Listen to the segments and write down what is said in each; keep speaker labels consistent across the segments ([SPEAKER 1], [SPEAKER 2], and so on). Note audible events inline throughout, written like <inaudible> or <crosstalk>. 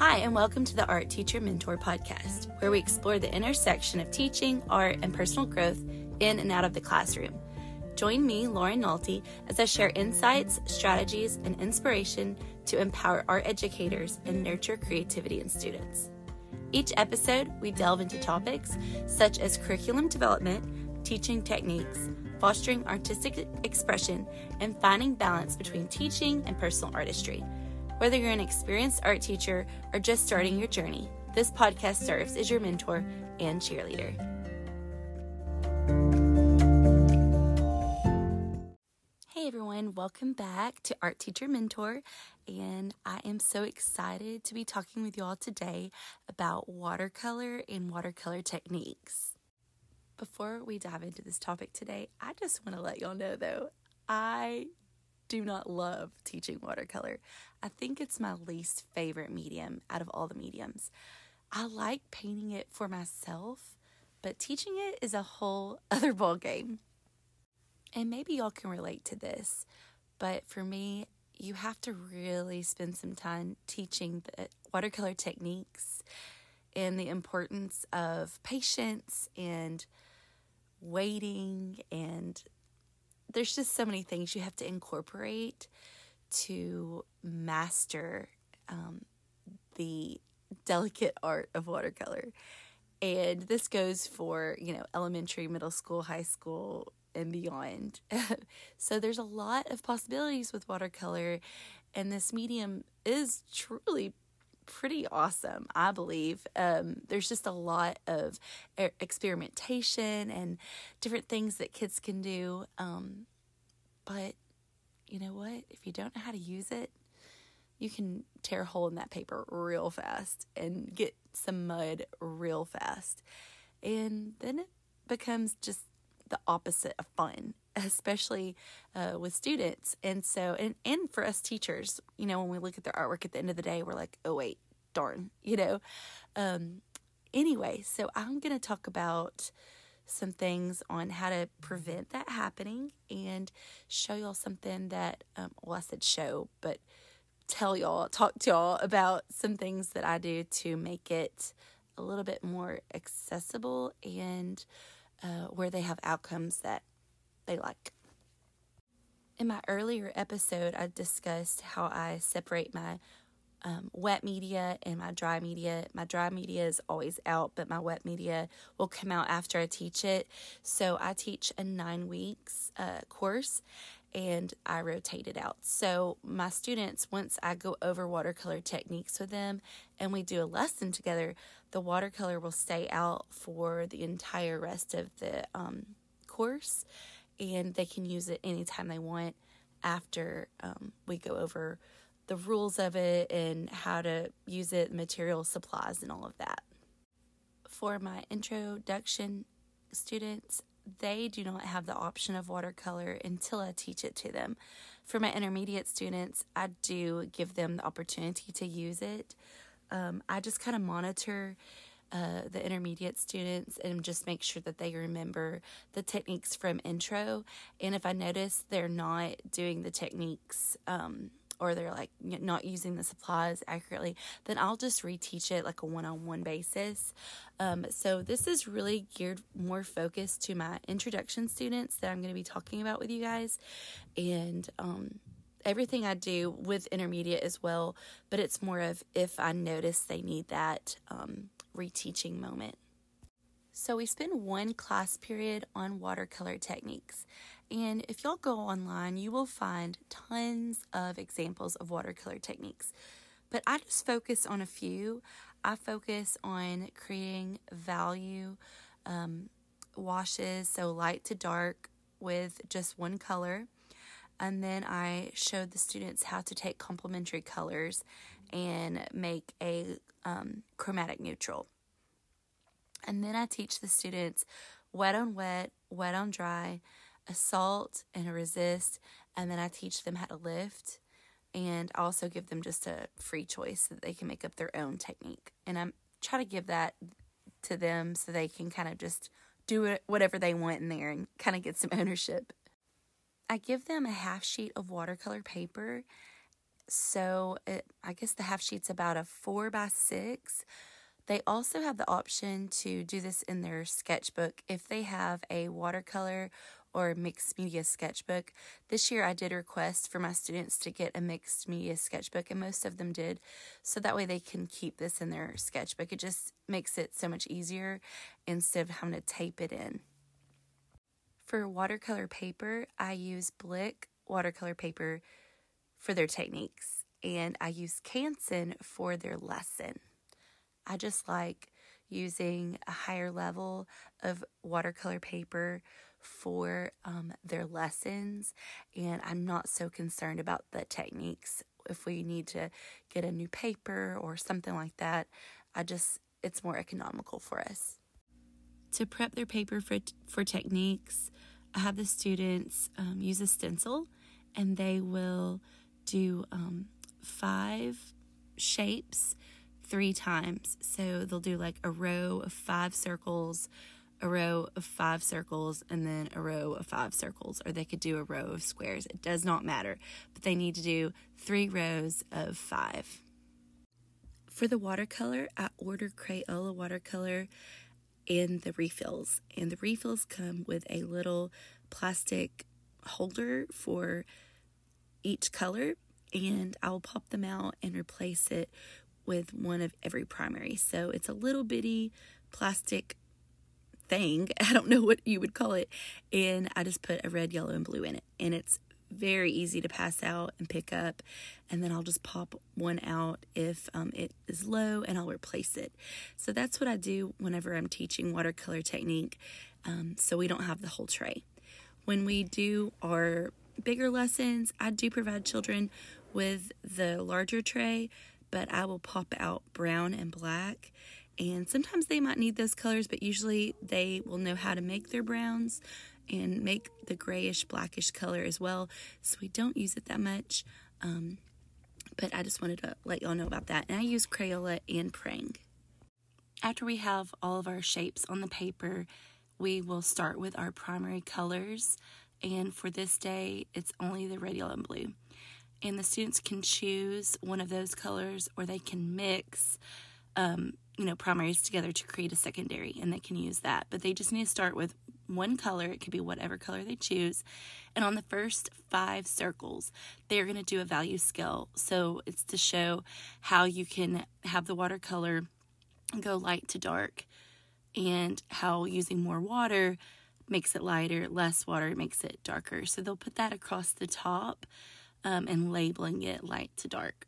[SPEAKER 1] Hi, and welcome to the Art Teacher Mentor Podcast, where we explore the intersection of teaching, art, and personal growth in and out of the classroom. Join me, Lauren Nalty, as I share insights, strategies, and inspiration to empower art educators and nurture creativity in students. Each episode, we delve into topics such as curriculum development, teaching techniques, fostering artistic expression, and finding balance between teaching and personal artistry. Whether you're an experienced art teacher or just starting your journey, this podcast serves as your mentor and cheerleader. Hey everyone, welcome back to Art Teacher Mentor. And I am so excited to be talking with you all today about watercolor and watercolor techniques. Before we dive into this topic today, I just want to let y'all know though, I do not love teaching watercolor. I think it's my least favorite medium out of all the mediums. I like painting it for myself, but teaching it is a whole <laughs> other ball game. And maybe y'all can relate to this, but for me, you have to really spend some time teaching the watercolor techniques and the importance of patience and waiting and there's just so many things you have to incorporate to master um, the delicate art of watercolor. And this goes for, you know, elementary, middle school, high school, and beyond. <laughs> so there's a lot of possibilities with watercolor, and this medium is truly pretty awesome, I believe. Um, there's just a lot of experimentation and different things that kids can do. Um, but you know what? If you don't know how to use it, you can tear a hole in that paper real fast and get some mud real fast. And then it becomes just the opposite of fun, <laughs> especially uh, with students. And so, and, and for us teachers, you know, when we look at their artwork at the end of the day, we're like, oh, wait, darn, <laughs> you know. Um, anyway, so I'm going to talk about some things on how to prevent that happening and show y'all something that, um, well, I said show, but tell y'all, talk to y'all about some things that I do to make it a little bit more accessible and uh, where they have outcomes that they like. In my earlier episode, I discussed how I separate my um, wet media and my dry media. My dry media is always out, but my wet media will come out after I teach it. So I teach a nine weeks uh, course and I rotate it out. So my students, once I go over watercolor techniques with them and we do a lesson together, the watercolor will stay out for the entire rest of the um, course and they can use it anytime they want after um, we go over the rules of it and how to use it, material supplies, and all of that. For my introduction students, they do not have the option of watercolor until I teach it to them. For my intermediate students, I do give them the opportunity to use it. Um, I just kind of monitor uh, the intermediate students and just make sure that they remember the techniques from intro. And if I notice they're not doing the techniques um, or they're like not using the supplies accurately, then I'll just reteach it like a one on one basis. Um, so this is really geared more focused to my introduction students that I'm going to be talking about with you guys. And, um, everything I do with intermediate as well, but it's more of if I notice they need that um, reteaching moment. So, we spend one class period on watercolor techniques. And if y'all go online, you will find tons of examples of watercolor techniques. But I just focus on a few. I focus on creating value um, washes, so light to dark with just one color. And then I showed the students how to take complementary colors and make a um, chromatic neutral. And then I teach the students wet on wet, wet on dry, a salt and a resist, and then I teach them how to lift. And also give them just a free choice so that they can make up their own technique. And I'm try to give that to them so they can kind of just do it whatever they want in there and kind of get some <laughs> ownership. I give them a half sheet of watercolor paper So it, I guess the half sheet's about a four by six. They also have the option to do this in their sketchbook if they have a watercolor or mixed media sketchbook. This year I did request for my students to get a mixed media sketchbook, and most of them did. So that way they can keep this in their sketchbook. It just makes it so much easier instead of having to tape it in. For watercolor paper, I use Blick watercolor paper for their techniques, and I use Canson for their lesson. I just like using a higher level of watercolor paper for um, their lessons, and I'm not so concerned about the techniques. If we need to get a new paper or something like that, I just it's more economical for us. To prep their paper for for techniques, I have the students um, use a stencil and they will do um, five shapes three times. So they'll do like a row of five circles, a row of five circles, and then a row of five circles, or they could do a row of squares. It does not matter, but they need to do three rows of five. For the watercolor, I ordered Crayola watercolor and the refills. And the refills come with a little plastic holder for each color, and I'll pop them out and replace it with one of every primary. So it's a little bitty plastic thing. <laughs> I don't know what you would call it. And I just put a red, yellow, and blue in it. And it's very easy to pass out and pick up. And then I'll just pop one out if um, it is low and I'll replace it. So that's what I do whenever I'm teaching watercolor technique. Um, so we don't have the whole tray. When we do our bigger lessons, I do provide children with the larger tray, but I will pop out brown and black. And sometimes they might need those colors, but usually they will know how to make their browns and make the grayish blackish color as well. So we don't use it that much. Um, but I just wanted to let y'all know about that. And I use Crayola and Prang. After we have all of our shapes on the paper, we will start with our primary colors. And for this day, it's only the red, yellow, and blue. And the students can choose one of those colors or they can mix, um, you know, primaries together to create a secondary and they can use that. But they just need to start with one color. It could be whatever color they choose. And on the first five circles, they're going to do a value scale. So it's to show how you can have the watercolor go light to dark and how using more water makes it lighter, less water makes it darker. So they'll put that across the top um, and labeling it light to dark.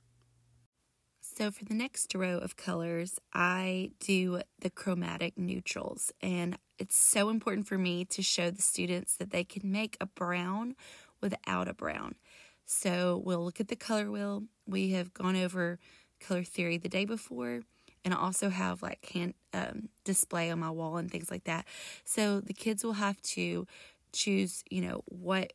[SPEAKER 1] So for the next row of colors, I do the chromatic neutrals. And it's so important for me to show the students that they can make a brown without a brown. So we'll look at the color wheel. We have gone over color theory the day before and I also have like hand um, display on my wall and things like that. So the kids will have to choose, you know, what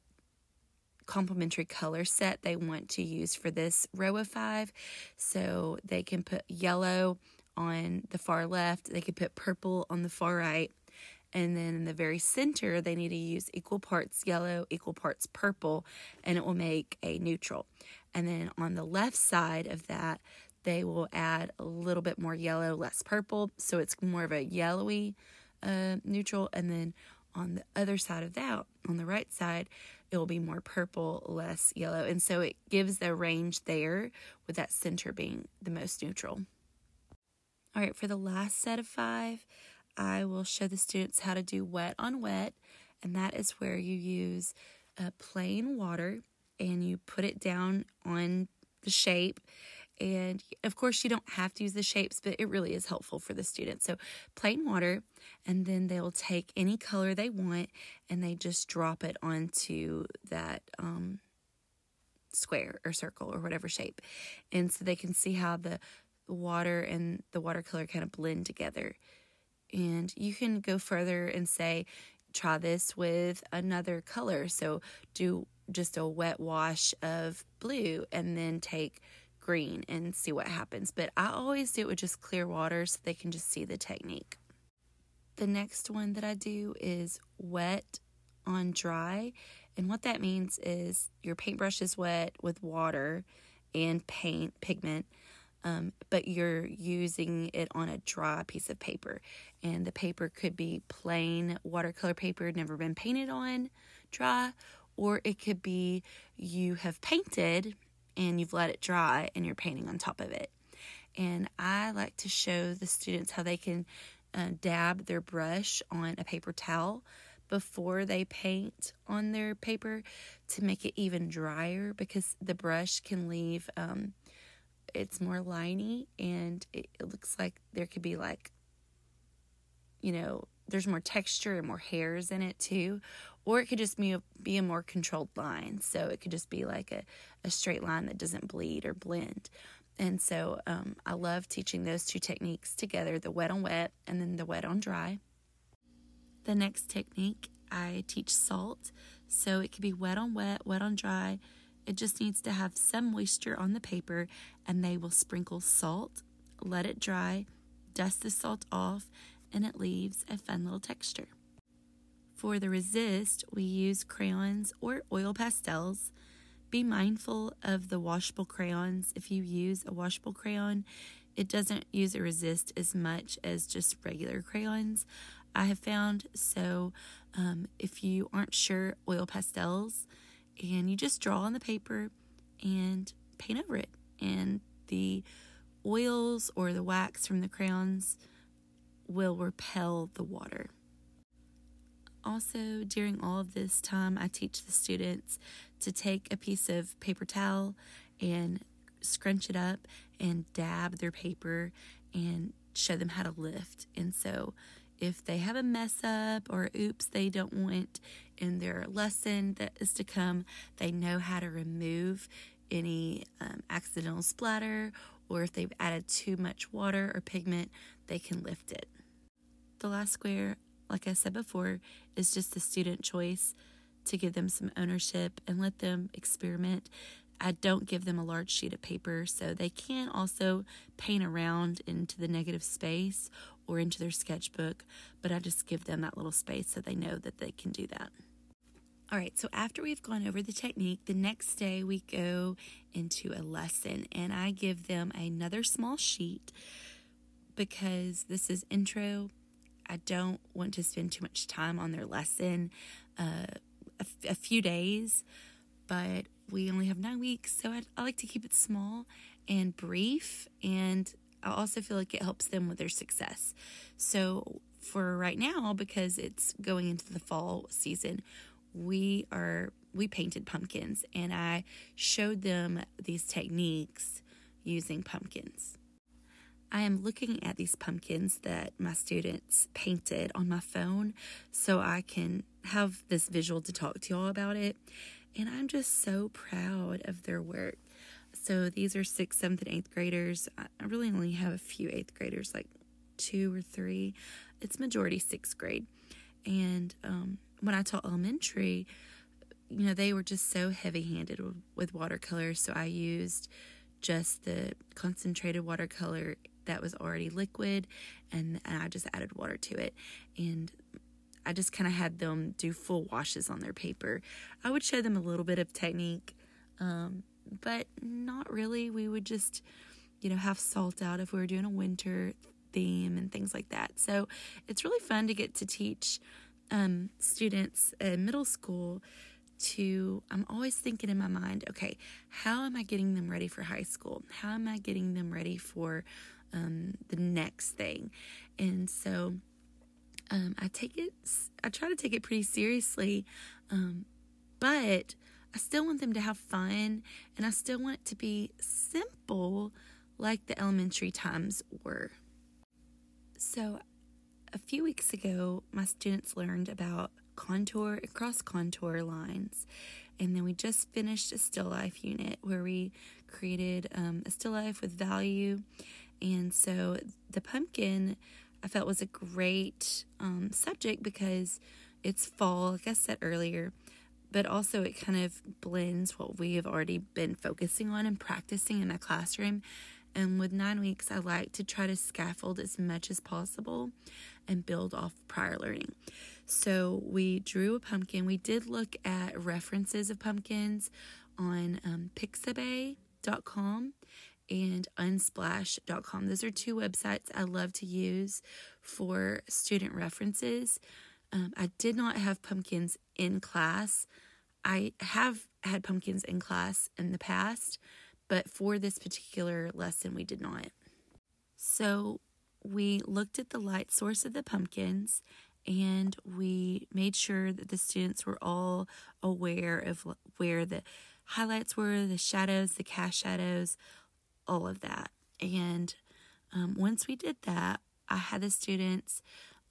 [SPEAKER 1] complementary color set they want to use for this row of five. So they can put yellow on the far left, they could put purple on the far right. And then in the very center, they need to use equal parts yellow, equal parts purple, and it will make a neutral. And then on the left side of that, they will add a little bit more yellow, less purple. So it's more of a yellowy uh, neutral. And then on the other side of that, on the right side, it will be more purple, less yellow. And so it gives the range there with that center being the most neutral. All right, for the last set of five, I will show the students how to do wet on wet. And that is where you use plain water and you put it down on the shape and of course, you don't have to use the shapes, but it really is helpful for the students. So, plain water, and then they'll take any color they want and they just drop it onto that um, square or circle or whatever shape. And so they can see how the water and the watercolor kind of blend together. And you can go further and say, try this with another color. So, do just a wet wash of blue and then take green and see what happens. But I always do it with just clear water so they can just see the technique. The next one that I do is wet on dry. And what that means is your paintbrush is wet with water and paint pigment. Um, but you're using it on a dry piece of paper. And the paper could be plain watercolor paper, never been painted on dry, or it could be you have painted and you've let it dry and you're painting on top of it. And I like to show the students how they can uh, dab their brush on a paper towel before they paint on their paper to make it even drier because the brush can leave um, it's more liney and it, it looks like there could be like you know there's more texture and more hairs in it too. Or it could just be a, be a more controlled line. So it could just be like a, a straight line that doesn't bleed or blend. And so um, i love teaching those two techniques together the wet on wet and then the wet on dry. The next technique i teach salt. So it could be wet on wet wet on dry. It just needs to have some moisture on the paper, and they will sprinkle salt, let it dry, dust the salt off, and it leaves a fun little texture. For the resist, we use crayons or oil pastels. Be mindful of the washable crayons. If you use a washable crayon, it doesn't use a resist as much as just regular crayons. I have found so um, if you aren't sure, oil pastels and you just draw on the paper and paint over it. And the oils or the wax from the crayons will repel the water. Also, during all of this time, I teach the students to take a piece of paper towel and scrunch it up and dab their paper and show them how to lift. And so, if they have a mess up or oops they don't want in their lesson that is to come, they know how to remove any um, accidental splatter or if they've added too much water or pigment, they can lift it. The last square, like I said before, is just the student choice to give them some ownership and let them experiment. I don't give them a large sheet of paper, so they can also paint around into the negative space or into their sketchbook, but I just give them that little space so they know that they can do that. All right, so after we've gone over the technique, the next day we go into a lesson and I give them another small sheet because this is intro. I don't want to spend too much time on their lesson, uh, a, f- a few days, but we only have nine weeks, so I, I like to keep it small and brief and I also feel like it helps them with their success. So, for right now, because it's going into the fall season, we are we painted pumpkins and I showed them these techniques using pumpkins. I am looking at these pumpkins that my students painted on my phone so I can have this visual to talk to y'all about it. And I'm just so proud of their work. So these are sixth, seventh, and eighth graders. I really only have a few eighth graders, like two or three. It's majority sixth grade. And um, when I taught elementary, you know, they were just so heavy handed with watercolor. So I used just the concentrated watercolor that was already liquid and, and I just added water to it. And I just kind of had them do full washes on their paper. I would show them a little bit of technique. Um, but not really. We would just, you know, have salt out if we were doing a winter theme and things like that. So it's really fun to get to teach um, students in middle school to i'm always thinking in my mind okay how am i getting them ready for high school how am i getting them ready for um, the next thing and so um, i take it i try to take it pretty seriously um, but I still want them to have fun and I still want it to be simple like the elementary times were. So, a few weeks ago, my students learned about contour and cross contour lines. And then we just finished a still life unit where we created um, a still life with value. And so the pumpkin I felt was a great um, subject because it's fall, like I said earlier but also it kind of blends what we have already been focusing on and practicing in the classroom. And with nine weeks, I like to try to scaffold as much as possible and build off prior learning. So we drew a pumpkin. We did look at references of pumpkins on um, pixabay.org. and unsplash.com. Those are two websites I love to use for student references. Um, I did not have pumpkins in class. I have had pumpkins in class in the past, but for this particular lesson, we did not. So we looked at the light source of the pumpkins and we made sure that the students were all aware of where the highlights were, the shadows, the cast shadows, all of that. And um, once we did that, I had the students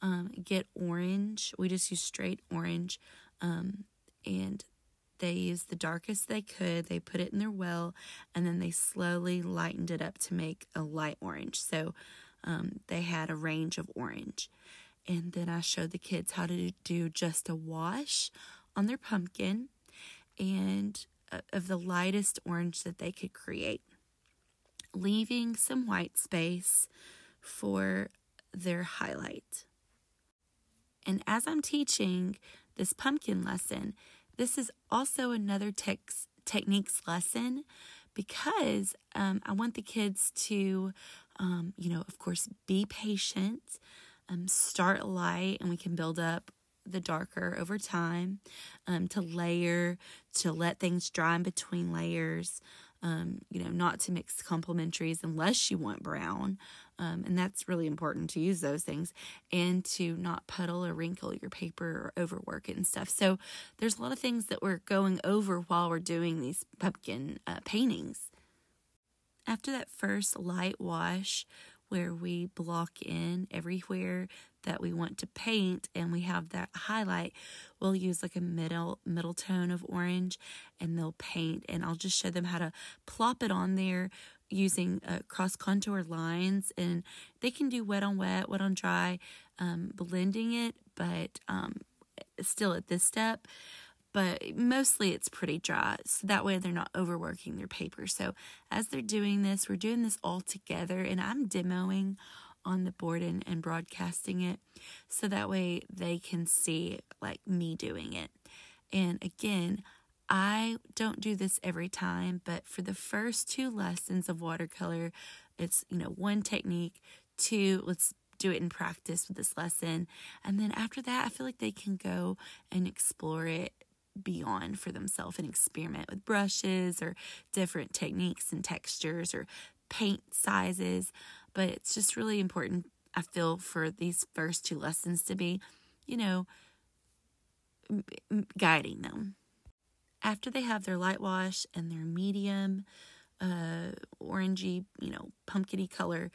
[SPEAKER 1] um, get orange. We just used straight orange, um, and they used the darkest they could. They put it in their well, and then they slowly lightened it up to make a light orange. So um, they had a range of orange. And then I showed the kids how to do just a wash on their pumpkin and uh, of the lightest orange that they could create leaving some white space for their highlight. And as I'm teaching this pumpkin lesson, this is also another tex- techniques lesson because um, I want the kids to, um, you know, of course, be patient, um, start light, and we can build up the darker over time, um, to layer, to let things dry in between layers um, you know, not to mix complementaries unless you want brown. Um, and that's really important to use those things and to not puddle or wrinkle your paper or overwork it and stuff. So there's a lot of things that we're going over while we're doing these pumpkin uh, paintings. After that first light wash, where we block in everywhere that we want to paint and we have that highlight we'll use like a middle middle tone of orange and they'll paint. And I'll just show them how to plop it on there using uh, cross contour lines and they can do wet on wet wet on dry um, blending it but um, still at this step. But mostly it's pretty dry so that way they're not overworking their paper. So as they're doing this we're doing this all together and i'm demoing on the board and, and broadcasting it so that way they can see like me doing it. And again, I don't do this every time, but for the first two lessons of watercolor, it's, you know, one technique, two, let's do it in practice with this lesson. And then after that, I feel like they can go and explore it beyond for themselves and experiment with brushes or different techniques and textures or paint sizes but it's just really important, I feel, for these first two lessons to be, you know, guiding them. After they have their light wash and their medium, uh, orangey, you know, pumpkiny color,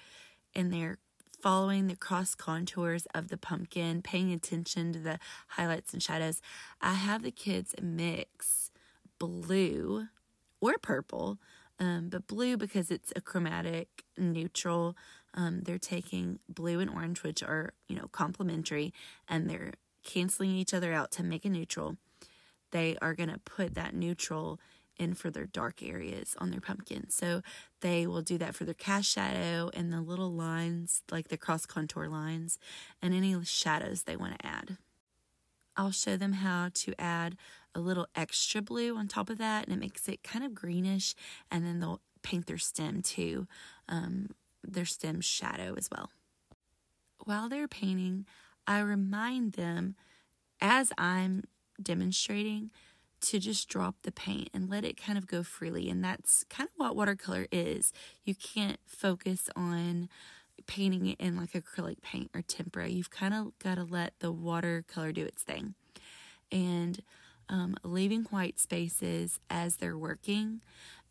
[SPEAKER 1] and they're following the cross contours of the pumpkin, paying attention to the highlights and shadows, I have the kids mix blue or purple um, but blue because it's a chromatic neutral. Um, they're taking blue and orange, which are you know complementary, and they're canceling each other out to make a neutral. They are going to put that neutral in for their dark areas on their pumpkin. So they will do that for their cast shadow and the little lines, like the cross contour lines, and any shadows they want to add. I'll show them how to add a little extra blue on top of that, and it makes it kind of greenish. And then they'll paint their stem too, um, their stem shadow as well. While they're painting, I remind them as I'm demonstrating to just drop the paint and let it kind of go freely. And that's kind of what watercolor is. You can't focus on painting it in like acrylic paint or tempera. You've kind of got to let the watercolor do its thing. And um, leaving white spaces as they're working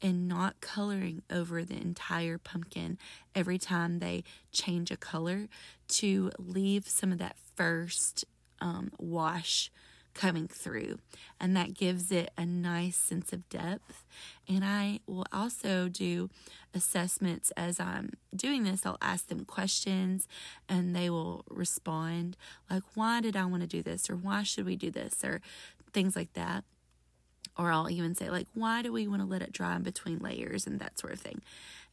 [SPEAKER 1] and not coloring over the entire pumpkin every time they change a color to leave some of that first um, wash coming through. And that gives it a nice sense of depth. And i will also do assessments as i'm doing this. I'll ask them questions and they will respond like why did i want to do this? Or why should we do this? Or things like that or I'll even say, like, why do we want to let it dry in between layers and that sort of thing.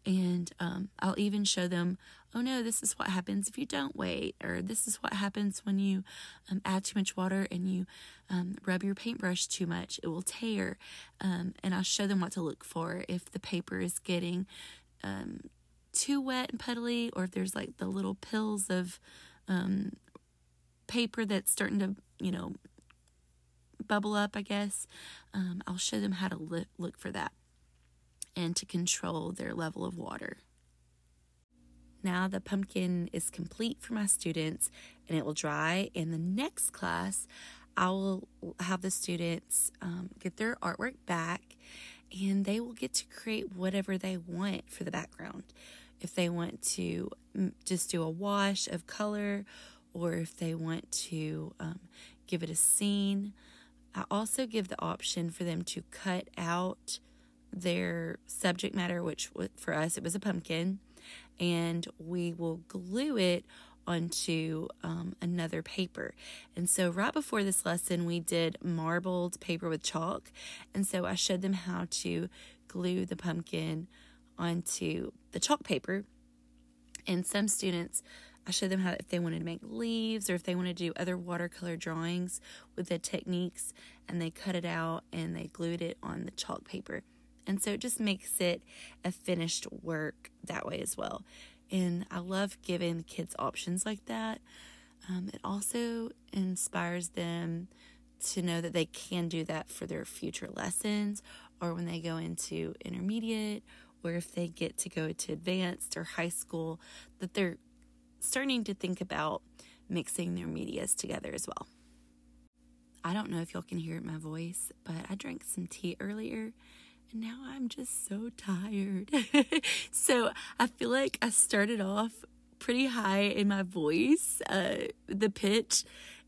[SPEAKER 1] And um, I'll even show them, oh no, this is what happens if you don't wait, or this is what happens when you um, add too much water and you um, rub your paintbrush too much. It will tear. Um, and I'll show them what to look for if the paper is getting um, too wet and puddly, or if there's like the little pills of um, paper that's starting to, you know, bubble up, I guess, um, I'll show them how to look, look for that and to control their level of water. Now the pumpkin is complete for my students and it will dry. In the next class, I will have the students um, get their artwork back and they will get to create whatever they want for the background. If they want to just do a wash of color or if they want to um, give it a scene, I also give the option for them to cut out their subject matter, which for us it was a pumpkin, and we will glue it onto um, another paper. And so, right before this lesson, we did marbled paper with chalk. And so, I showed them how to glue the pumpkin onto the chalk paper. And some students I showed them how if they wanted to make leaves or if they wanted to do other watercolor drawings with the techniques and they cut it out and they glued it on the chalk paper. And so it just makes it a finished work that way as well. And I love giving kids options like that. Um, it also inspires them to know that they can do that for their future lessons or when they go into intermediate or if they get to go to advanced or high school, that they're starting to think about mixing their medias together as well. I don't know if y'all can hear my voice, but I drank some tea earlier and now I'm just so tired. <laughs> so I feel like I started off pretty high in my voice, uh, the pitch,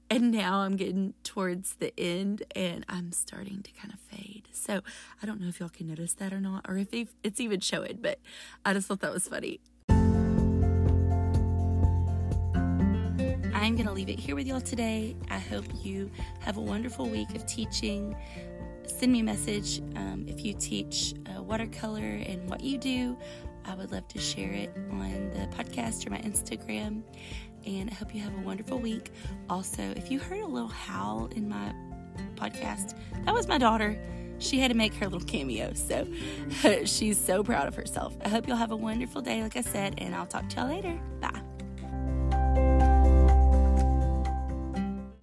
[SPEAKER 1] and now I'm getting towards the end and I'm starting to kind of fade. So I don't know if y'all can notice that or not, or if it's even showing, but I just thought that was funny. I'm going to leave it here with y'all today. I hope you have a wonderful week of teaching. Send me a message um, if you teach uh, watercolor and what you do. I would love to share it on the podcast or my Instagram. And I hope you have a wonderful week. Also, if you heard a little howl in my podcast, that was my daughter. She had to make her little cameo. So <laughs> she's so proud of herself. I hope you'll have a wonderful day, like I said, and I'll talk to y'all later. Bye.